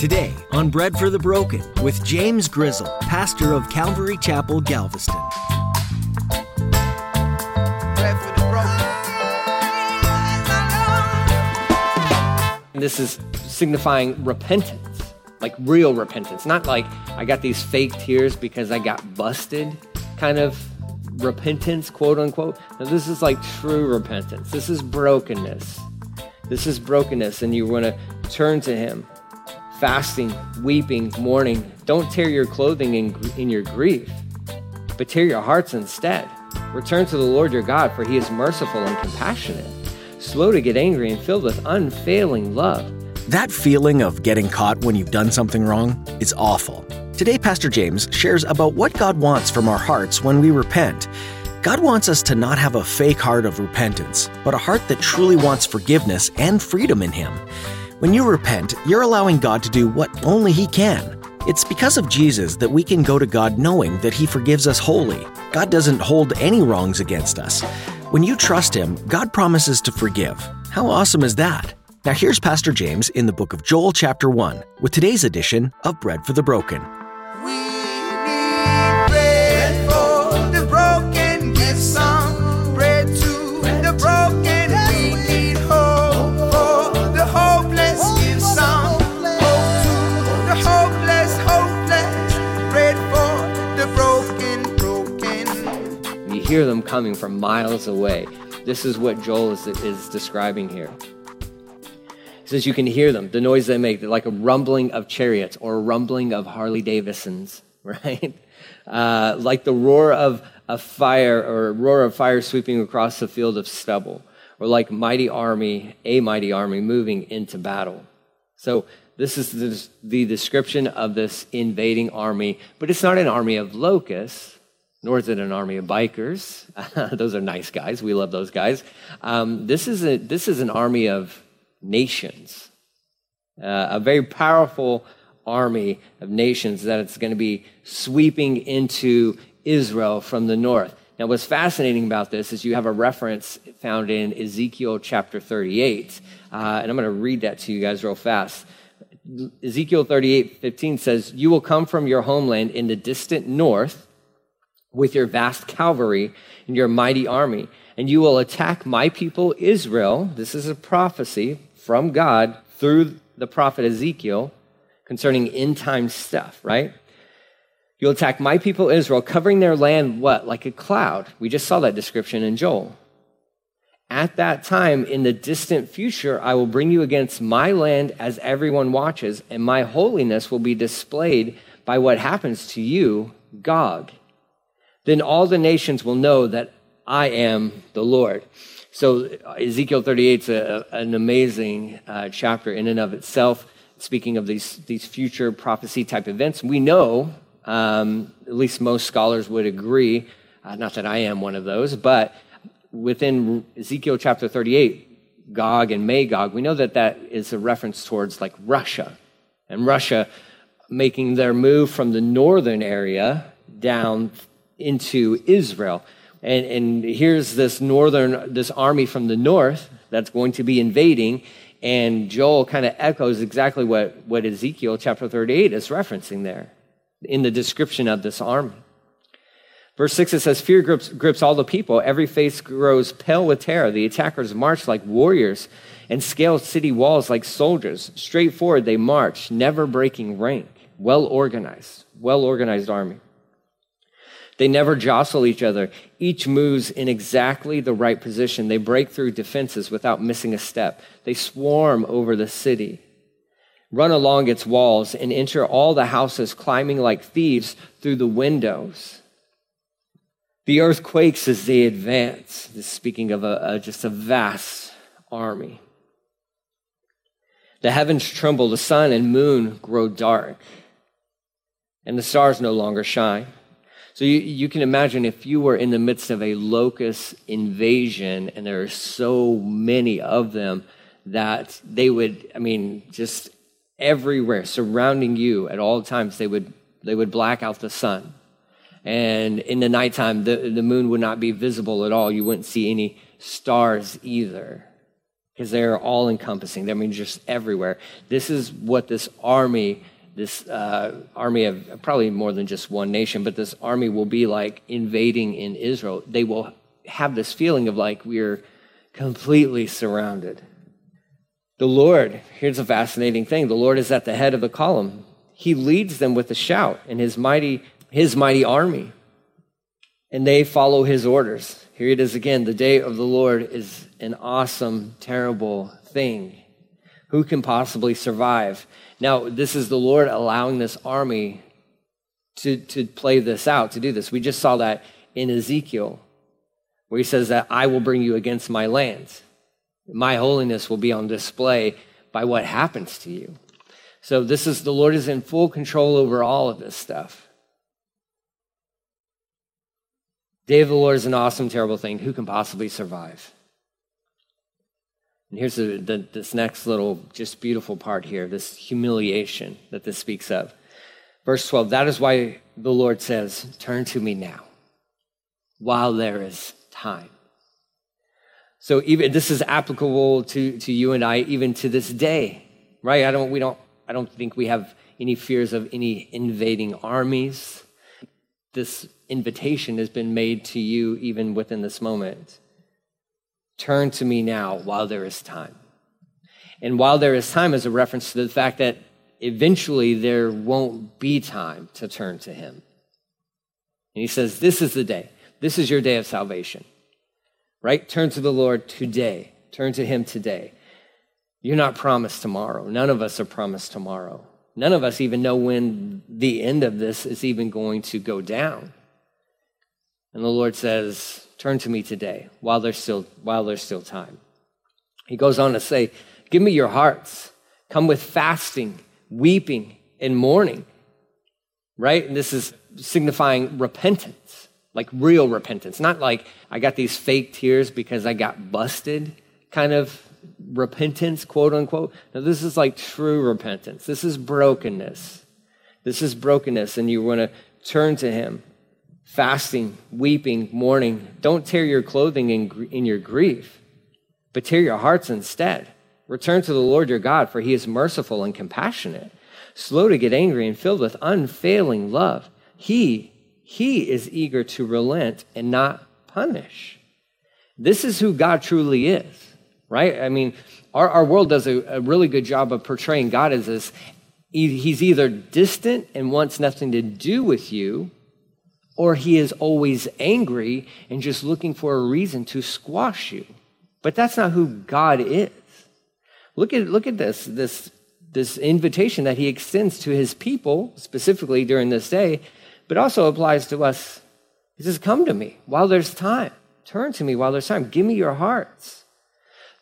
Today on Bread for the Broken with James Grizzle, pastor of Calvary Chapel, Galveston. This is signifying repentance, like real repentance, not like I got these fake tears because I got busted kind of repentance, quote unquote. Now, this is like true repentance. This is brokenness. This is brokenness, and you want to turn to Him fasting, weeping, mourning. Don't tear your clothing in, in your grief, but tear your hearts instead. Return to the Lord your God, for he is merciful and compassionate, slow to get angry and filled with unfailing love. That feeling of getting caught when you've done something wrong is awful. Today, Pastor James shares about what God wants from our hearts when we repent. God wants us to not have a fake heart of repentance, but a heart that truly wants forgiveness and freedom in Him. When you repent, you're allowing God to do what only He can. It's because of Jesus that we can go to God knowing that He forgives us wholly. God doesn't hold any wrongs against us. When you trust Him, God promises to forgive. How awesome is that? Now, here's Pastor James in the book of Joel, chapter 1, with today's edition of Bread for the Broken. Hear them coming from miles away. This is what Joel is, is describing here. He says you can hear them, the noise they make, like a rumbling of chariots or a rumbling of Harley Davidsons, right? Uh, like the roar of a fire or a roar of fire sweeping across the field of stubble, or like mighty army, a mighty army moving into battle. So this is the, the description of this invading army, but it's not an army of locusts nor is it an army of bikers. those are nice guys. We love those guys. Um, this, is a, this is an army of nations, uh, a very powerful army of nations that it's going to be sweeping into Israel from the north. Now, what's fascinating about this is you have a reference found in Ezekiel chapter 38, uh, and I'm going to read that to you guys real fast. Ezekiel 38 15 says, You will come from your homeland in the distant north with your vast cavalry and your mighty army, and you will attack my people Israel. This is a prophecy from God through the prophet Ezekiel concerning end time stuff, right? You'll attack my people Israel, covering their land what? Like a cloud. We just saw that description in Joel. At that time, in the distant future, I will bring you against my land as everyone watches, and my holiness will be displayed by what happens to you, Gog then all the nations will know that I am the Lord. So Ezekiel 38 is a, an amazing uh, chapter in and of itself, speaking of these, these future prophecy type events. We know, um, at least most scholars would agree, uh, not that I am one of those, but within Ezekiel chapter 38, Gog and Magog, we know that that is a reference towards like Russia. And Russia making their move from the northern area down into Israel. And, and here's this northern, this army from the north that's going to be invading. And Joel kind of echoes exactly what, what Ezekiel chapter 38 is referencing there in the description of this army. Verse 6, it says, Fear grips, grips all the people. Every face grows pale with terror. The attackers march like warriors and scale city walls like soldiers. Straight forward they march, never breaking rank. Well organized, well organized army. They never jostle each other. Each moves in exactly the right position. They break through defenses without missing a step. They swarm over the city, run along its walls, and enter all the houses, climbing like thieves through the windows. The earth quakes as they advance. This is speaking of a, a, just a vast army. The heavens tremble, the sun and moon grow dark, and the stars no longer shine. So you, you can imagine if you were in the midst of a locust invasion and there are so many of them that they would, I mean, just everywhere surrounding you at all times, they would, they would black out the sun. And in the nighttime, the, the moon would not be visible at all. You wouldn't see any stars either. because they're all encompassing. I mean, just everywhere. This is what this army, this uh, army of probably more than just one nation, but this army will be like invading in Israel. They will have this feeling of like we're completely surrounded. The Lord, here's a fascinating thing the Lord is at the head of the column. He leads them with a shout and his mighty, his mighty army. And they follow his orders. Here it is again. The day of the Lord is an awesome, terrible thing. Who can possibly survive? Now, this is the Lord allowing this army to, to play this out, to do this. We just saw that in Ezekiel, where he says that I will bring you against my lands. My holiness will be on display by what happens to you. So this is the Lord is in full control over all of this stuff. Day of the Lord is an awesome, terrible thing. Who can possibly survive? And here's the, the, this next little, just beautiful part here this humiliation that this speaks of. Verse 12 That is why the Lord says, Turn to me now, while there is time. So even this is applicable to, to you and I even to this day, right? I don't we don't I don't think we have any fears of any invading armies. This invitation has been made to you even within this moment. Turn to me now while there is time. And while there is time is a reference to the fact that eventually there won't be time to turn to him. And he says, This is the day. This is your day of salvation right? Turn to the Lord today. Turn to Him today. You're not promised tomorrow. None of us are promised tomorrow. None of us even know when the end of this is even going to go down. And the Lord says, Turn to me today while there's still, while there's still time. He goes on to say, Give me your hearts. Come with fasting, weeping, and mourning. Right? And this is signifying repentance like real repentance, not like I got these fake tears because I got busted kind of repentance, quote unquote. Now, this is like true repentance. This is brokenness. This is brokenness, and you want to turn to Him, fasting, weeping, mourning. Don't tear your clothing in, in your grief, but tear your hearts instead. Return to the Lord your God, for He is merciful and compassionate, slow to get angry, and filled with unfailing love. He he is eager to relent and not punish. This is who God truly is, right? I mean, our, our world does a, a really good job of portraying God as this he's either distant and wants nothing to do with you, or he is always angry and just looking for a reason to squash you. But that's not who God is. Look at, look at this, this, this invitation that he extends to his people, specifically during this day but also applies to us. He says, Come to me while there's time. Turn to me while there's time. Give me your hearts.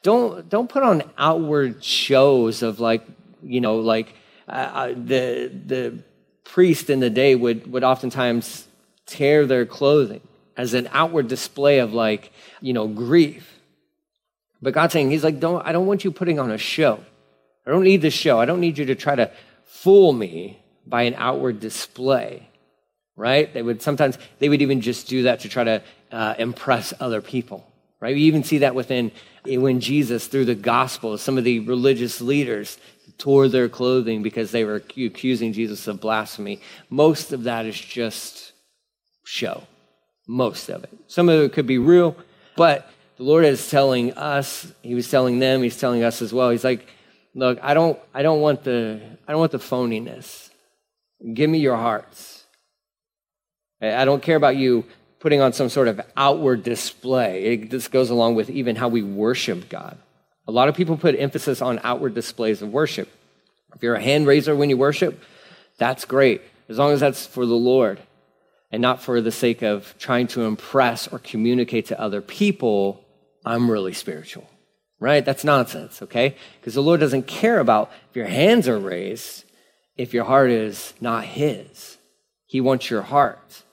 Don't, don't put on outward shows of like, you know, like uh, uh, the, the priest in the day would, would oftentimes tear their clothing as an outward display of like, you know, grief. But God's saying, He's like, don't, I don't want you putting on a show. I don't need the show. I don't need you to try to fool me by an outward display right? They would sometimes, they would even just do that to try to uh, impress other people, right? We even see that within, when Jesus, through the gospel, some of the religious leaders tore their clothing because they were accusing Jesus of blasphemy. Most of that is just show. Most of it. Some of it could be real, but the Lord is telling us, He was telling them, He's telling us as well. He's like, look, I don't, I don't want the, I don't want the phoniness. Give me your hearts. I don't care about you putting on some sort of outward display. It, this goes along with even how we worship God. A lot of people put emphasis on outward displays of worship. If you're a hand raiser when you worship, that's great, as long as that's for the Lord and not for the sake of trying to impress or communicate to other people, I'm really spiritual, right? That's nonsense, okay? Because the Lord doesn't care about if your hands are raised if your heart is not His. He wants your heart.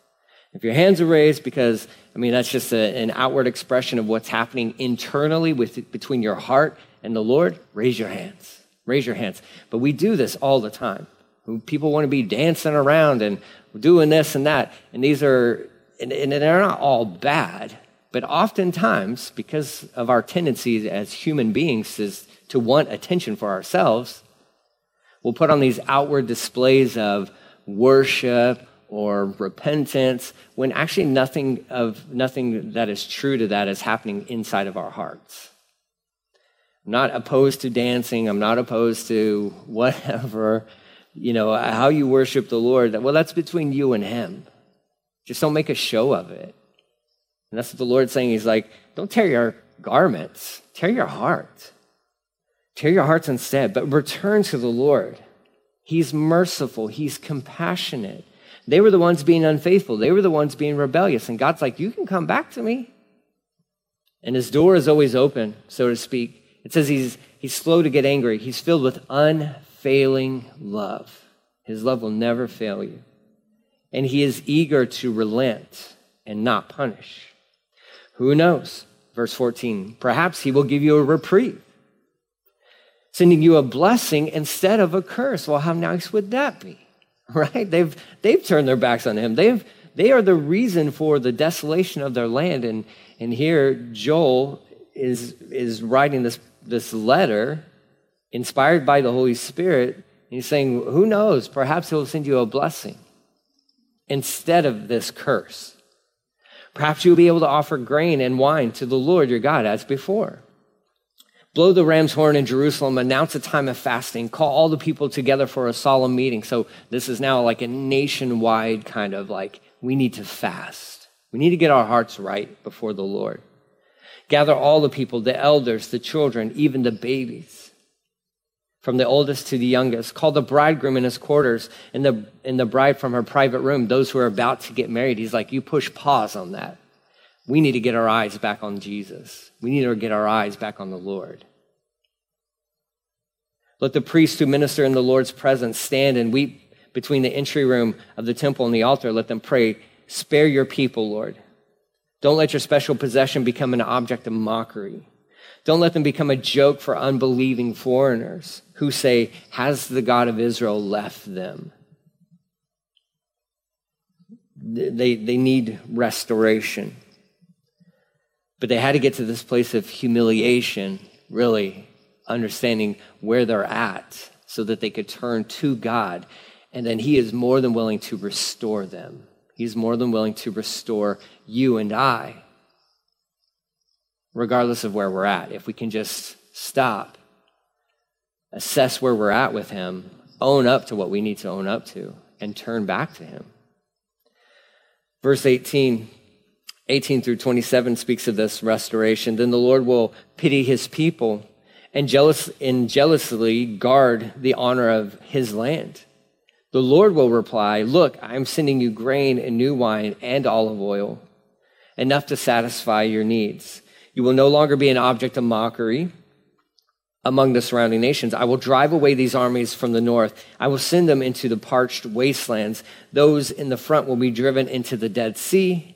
If your hands are raised, because, I mean, that's just a, an outward expression of what's happening internally with, between your heart and the Lord, raise your hands. Raise your hands. But we do this all the time. People want to be dancing around and doing this and that. And these are, and, and they're not all bad, But oftentimes, because of our tendencies as human beings is to want attention for ourselves, we'll put on these outward displays of worship or repentance when actually nothing of nothing that is true to that is happening inside of our hearts. I'm not opposed to dancing, I'm not opposed to whatever, you know, how you worship the Lord. Well, that's between you and him. Just don't make a show of it. And that's what the Lord's saying. He's like, don't tear your garments, tear your heart. Tear your hearts instead, but return to the Lord. He's merciful, He's compassionate. They were the ones being unfaithful, they were the ones being rebellious. And God's like, You can come back to me. And His door is always open, so to speak. It says He's, he's slow to get angry, He's filled with unfailing love. His love will never fail you. And He is eager to relent and not punish. Who knows? Verse 14, perhaps He will give you a reprieve sending you a blessing instead of a curse. Well, how nice would that be? Right? They've, they've turned their backs on him. They've, they are the reason for the desolation of their land. And, and here, Joel is, is writing this, this letter inspired by the Holy Spirit. He's saying, Who knows? Perhaps he'll send you a blessing instead of this curse. Perhaps you'll be able to offer grain and wine to the Lord your God as before. Blow the ram's horn in Jerusalem, announce a time of fasting, call all the people together for a solemn meeting. So this is now like a nationwide kind of like, we need to fast. We need to get our hearts right before the Lord. Gather all the people, the elders, the children, even the babies, from the oldest to the youngest. Call the bridegroom in his quarters and the, and the bride from her private room, those who are about to get married. He's like, you push pause on that. We need to get our eyes back on Jesus. We need to get our eyes back on the Lord. Let the priests who minister in the Lord's presence stand and weep between the entry room of the temple and the altar. Let them pray, Spare your people, Lord. Don't let your special possession become an object of mockery. Don't let them become a joke for unbelieving foreigners who say, Has the God of Israel left them? They, they need restoration. But they had to get to this place of humiliation, really understanding where they're at so that they could turn to God. And then He is more than willing to restore them. He's more than willing to restore you and I, regardless of where we're at. If we can just stop, assess where we're at with Him, own up to what we need to own up to, and turn back to Him. Verse 18 18 through 27 speaks of this restoration. Then the Lord will pity his people and, jealous, and jealously guard the honor of his land. The Lord will reply, Look, I'm sending you grain and new wine and olive oil, enough to satisfy your needs. You will no longer be an object of mockery among the surrounding nations. I will drive away these armies from the north. I will send them into the parched wastelands. Those in the front will be driven into the Dead Sea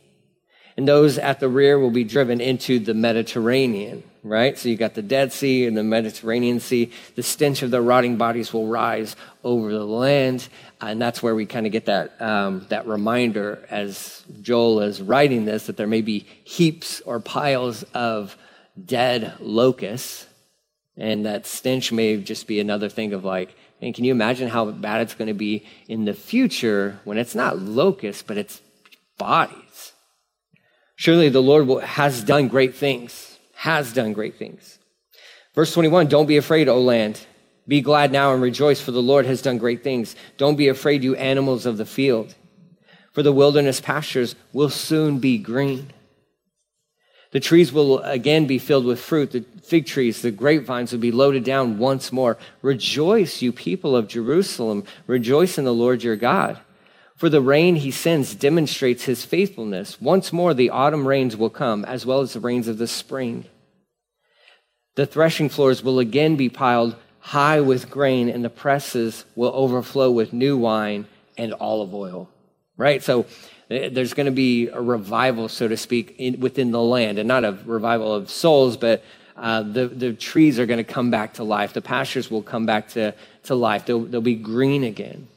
and those at the rear will be driven into the Mediterranean, right? So you got the Dead Sea and the Mediterranean Sea. The stench of the rotting bodies will rise over the land. And that's where we kind of get that, um, that reminder as Joel is writing this that there may be heaps or piles of dead locusts. And that stench may just be another thing of like, and can you imagine how bad it's going to be in the future when it's not locusts, but it's bodies? Surely the Lord has done great things, has done great things. Verse 21 Don't be afraid, O land. Be glad now and rejoice, for the Lord has done great things. Don't be afraid, you animals of the field, for the wilderness pastures will soon be green. The trees will again be filled with fruit. The fig trees, the grapevines will be loaded down once more. Rejoice, you people of Jerusalem. Rejoice in the Lord your God. For the rain he sends demonstrates his faithfulness. Once more, the autumn rains will come, as well as the rains of the spring. The threshing floors will again be piled high with grain, and the presses will overflow with new wine and olive oil. Right? So eh, there's going to be a revival, so to speak, in, within the land, and not a revival of souls, but uh, the, the trees are going to come back to life. The pastures will come back to, to life. They'll, they'll be green again.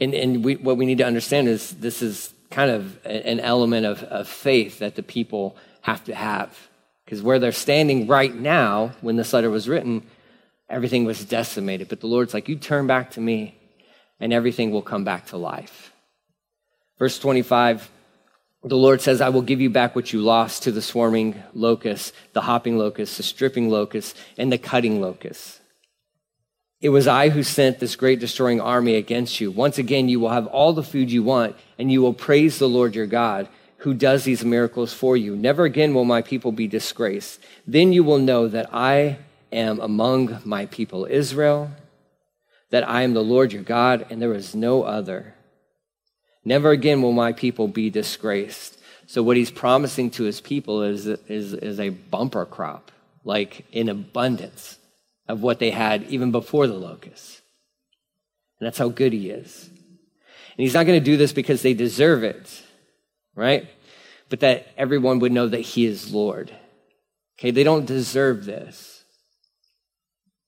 And, and we, what we need to understand is this is kind of an element of, of faith that the people have to have. Because where they're standing right now, when this letter was written, everything was decimated. But the Lord's like, You turn back to me, and everything will come back to life. Verse 25 the Lord says, I will give you back what you lost to the swarming locust, the hopping locust, the stripping locust, and the cutting locust. It was I who sent this great destroying army against you. Once again, you will have all the food you want, and you will praise the Lord your God, who does these miracles for you. Never again will my people be disgraced. Then you will know that I am among my people Israel, that I am the Lord your God, and there is no other. Never again will my people be disgraced. So, what he's promising to his people is, is, is a bumper crop, like in abundance of what they had even before the locusts. And that's how good he is. And he's not going to do this because they deserve it, right? But that everyone would know that he is Lord. Okay, they don't deserve this.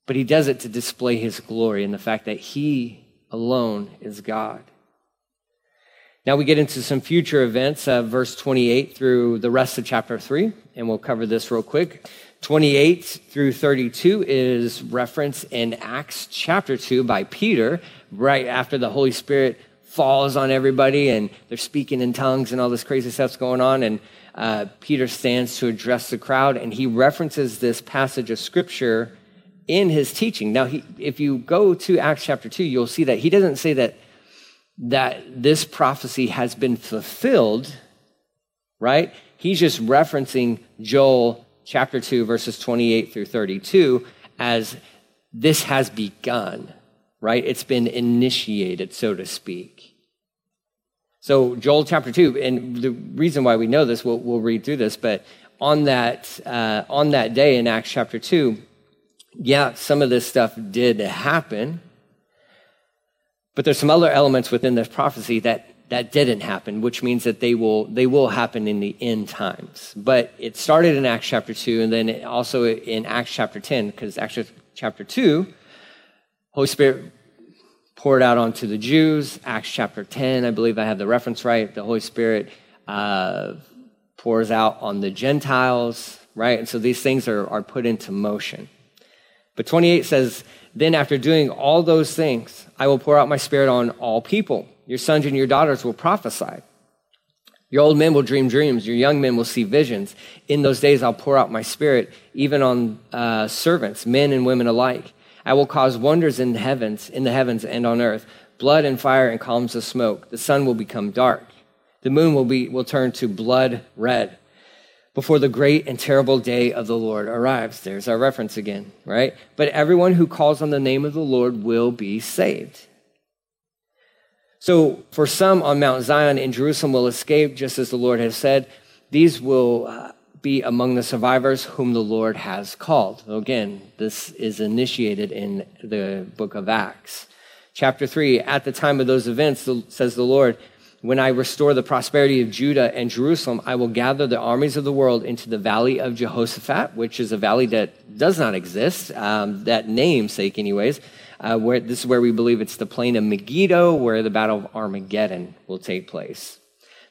But he does it to display his glory and the fact that he alone is God. Now we get into some future events, uh, verse 28 through the rest of chapter 3, and we'll cover this real quick. 28 through 32 is referenced in Acts chapter 2 by Peter, right after the Holy Spirit falls on everybody and they're speaking in tongues and all this crazy stuff's going on. And uh, Peter stands to address the crowd, and he references this passage of scripture in his teaching. Now, he, if you go to Acts chapter 2, you'll see that he doesn't say that that this prophecy has been fulfilled, right? He's just referencing Joel chapter 2, verses 28 through 32 as this has begun, right? It's been initiated, so to speak. So, Joel chapter 2, and the reason why we know this, we'll, we'll read through this, but on that, uh, on that day in Acts chapter 2, yeah, some of this stuff did happen but there's some other elements within this prophecy that that didn't happen, which means that they will they will happen in the end times. But it started in Acts chapter two, and then also in Acts chapter ten, because Acts chapter two, Holy Spirit poured out onto the Jews. Acts chapter ten, I believe I have the reference right. The Holy Spirit uh, pours out on the Gentiles, right? And so these things are are put into motion. But 28 says then, after doing all those things, I will pour out my spirit on all people. Your sons and your daughters will prophesy. Your old men will dream dreams. Your young men will see visions. In those days, I'll pour out my spirit even on uh, servants, men and women alike. I will cause wonders in the heavens, in the heavens and on earth, blood and fire and columns of smoke. The sun will become dark. The moon will be will turn to blood red before the great and terrible day of the Lord arrives. There's our reference again, right? But everyone who calls on the name of the Lord will be saved. So, for some on Mount Zion in Jerusalem will escape, just as the Lord has said. These will uh, be among the survivors whom the Lord has called. Again, this is initiated in the book of Acts. Chapter 3 At the time of those events, says the Lord, when I restore the prosperity of Judah and Jerusalem, I will gather the armies of the world into the valley of Jehoshaphat, which is a valley that does not exist, um, that namesake, anyways. Uh, where this is where we believe it's the plain of Megiddo, where the battle of Armageddon will take place.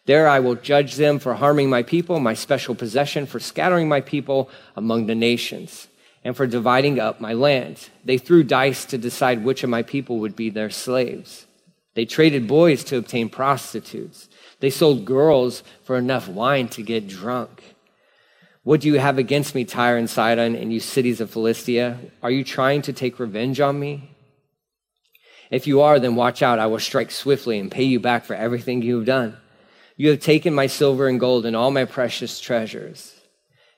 There I will judge them for harming my people, my special possession, for scattering my people among the nations, and for dividing up my land. They threw dice to decide which of my people would be their slaves. They traded boys to obtain prostitutes. They sold girls for enough wine to get drunk. What do you have against me, Tyre and Sidon, and you cities of Philistia? Are you trying to take revenge on me? If you are, then watch out. I will strike swiftly and pay you back for everything you have done. You have taken my silver and gold and all my precious treasures.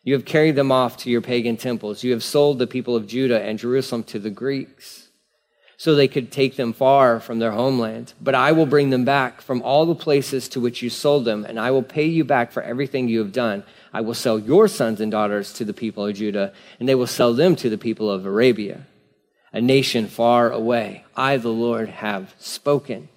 You have carried them off to your pagan temples. You have sold the people of Judah and Jerusalem to the Greeks so they could take them far from their homeland. But I will bring them back from all the places to which you sold them, and I will pay you back for everything you have done. I will sell your sons and daughters to the people of Judah, and they will sell them to the people of Arabia, a nation far away. I, the Lord, have spoken.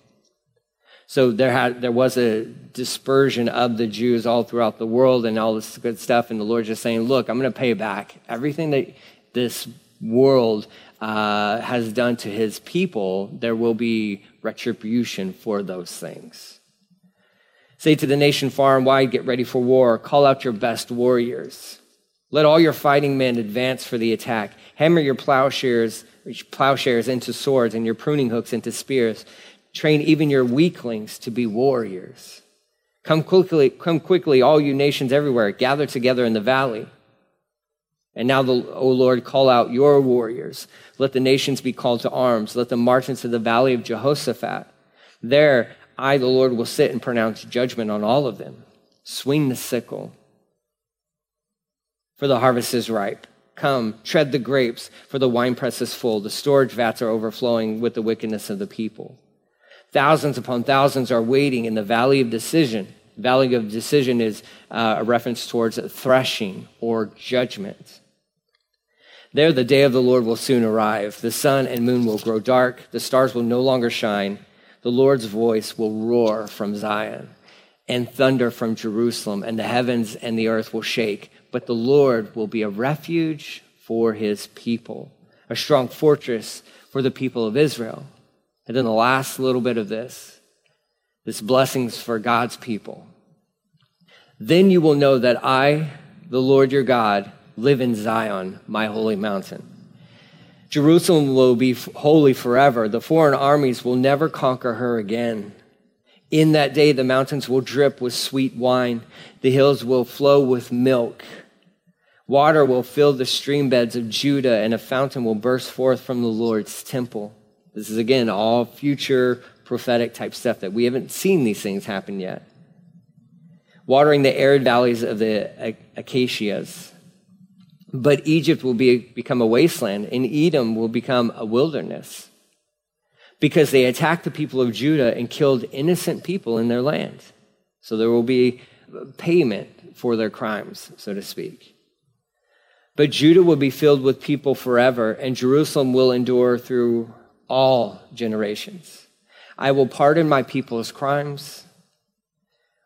So there, had, there was a dispersion of the Jews all throughout the world and all this good stuff. And the Lord just saying, Look, I'm going to pay back everything that this world uh, has done to his people, there will be retribution for those things. Say to the nation far and wide, get ready for war. Call out your best warriors. Let all your fighting men advance for the attack. Hammer your plowshares, plowshares into swords and your pruning hooks into spears. Train even your weaklings to be warriors. Come quickly, come quickly, all you nations everywhere. Gather together in the valley. And now, O Lord, call out your warriors. Let the nations be called to arms. Let them march into the valley of Jehoshaphat. There, I, the Lord, will sit and pronounce judgment on all of them. Swing the sickle, for the harvest is ripe. Come, tread the grapes, for the winepress is full. The storage vats are overflowing with the wickedness of the people. Thousands upon thousands are waiting in the valley of decision. Valley of decision is uh, a reference towards threshing or judgment. There, the day of the Lord will soon arrive. The sun and moon will grow dark. The stars will no longer shine. The Lord's voice will roar from Zion and thunder from Jerusalem, and the heavens and the earth will shake. But the Lord will be a refuge for his people, a strong fortress for the people of Israel. And then the last little bit of this this blessings for God's people. Then you will know that I, the Lord your God, live in Zion, my holy mountain. Jerusalem will be holy forever. The foreign armies will never conquer her again. In that day, the mountains will drip with sweet wine, the hills will flow with milk. Water will fill the stream beds of Judah, and a fountain will burst forth from the Lord's temple. This is again all future prophetic type stuff that we haven't seen these things happen yet. Watering the arid valleys of the acacias. But Egypt will be, become a wasteland, and Edom will become a wilderness because they attacked the people of Judah and killed innocent people in their land. So there will be payment for their crimes, so to speak. But Judah will be filled with people forever, and Jerusalem will endure through all generations. I will pardon my people's crimes,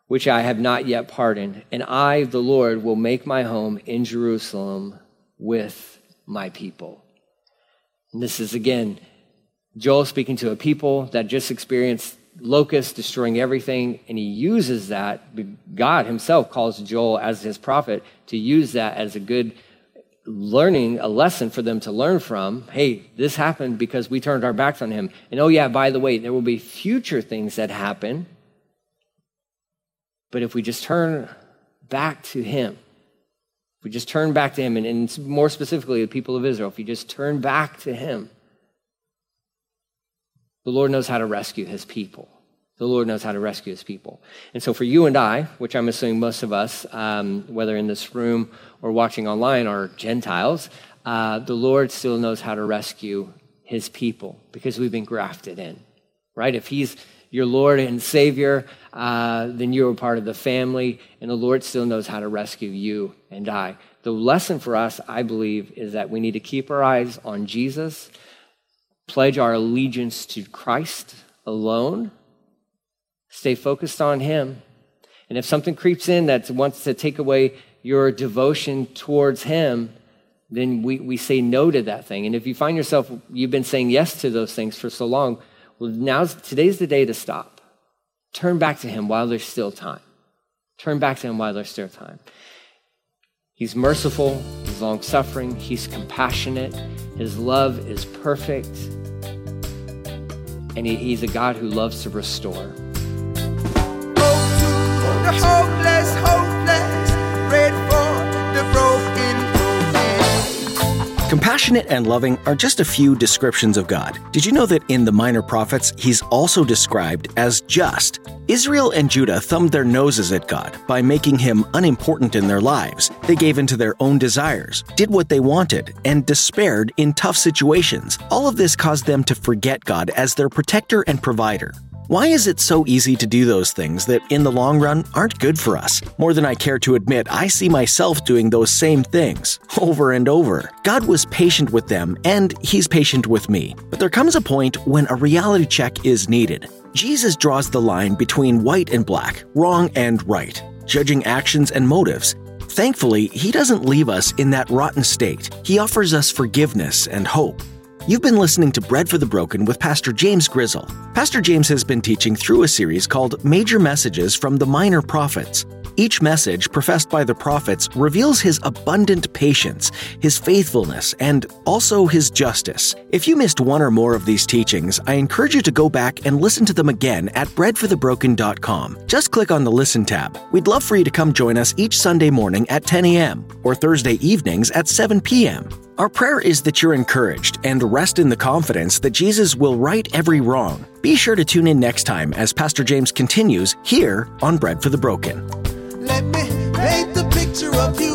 which I have not yet pardoned, and I, the Lord, will make my home in Jerusalem with my people. And this is again Joel speaking to a people that just experienced locusts destroying everything, and he uses that. God himself calls Joel as his prophet to use that as a good learning a lesson for them to learn from. Hey, this happened because we turned our backs on him. And oh, yeah, by the way, there will be future things that happen. But if we just turn back to him, if we just turn back to him, and, and more specifically, the people of Israel, if you just turn back to him, the Lord knows how to rescue his people. The Lord knows how to rescue his people. And so, for you and I, which I'm assuming most of us, um, whether in this room or watching online, are Gentiles, uh, the Lord still knows how to rescue his people because we've been grafted in, right? If he's your Lord and Savior, uh, then you're a part of the family, and the Lord still knows how to rescue you and I. The lesson for us, I believe, is that we need to keep our eyes on Jesus, pledge our allegiance to Christ alone Stay focused on Him. And if something creeps in that wants to take away your devotion towards Him, then we, we say no to that thing. And if you find yourself, you've been saying yes to those things for so long, well, now's, today's the day to stop. Turn back to Him while there's still time. Turn back to Him while there's still time. He's merciful, He's long suffering, He's compassionate, His love is perfect, and he, He's a God who loves to restore. Compassionate and loving are just a few descriptions of God. Did you know that in the Minor Prophets, he's also described as just? Israel and Judah thumbed their noses at God by making him unimportant in their lives. They gave in to their own desires, did what they wanted, and despaired in tough situations. All of this caused them to forget God as their protector and provider. Why is it so easy to do those things that in the long run aren't good for us? More than I care to admit, I see myself doing those same things over and over. God was patient with them, and He's patient with me. But there comes a point when a reality check is needed. Jesus draws the line between white and black, wrong and right, judging actions and motives. Thankfully, He doesn't leave us in that rotten state. He offers us forgiveness and hope. You've been listening to Bread for the Broken with Pastor James Grizzle. Pastor James has been teaching through a series called Major Messages from the Minor Prophets. Each message professed by the prophets reveals his abundant patience, his faithfulness, and also his justice. If you missed one or more of these teachings, I encourage you to go back and listen to them again at breadforthebroken.com. Just click on the Listen tab. We'd love for you to come join us each Sunday morning at 10 a.m. or Thursday evenings at 7 p.m. Our prayer is that you're encouraged and rest in the confidence that Jesus will right every wrong. Be sure to tune in next time as Pastor James continues here on Bread for the Broken. Picture of you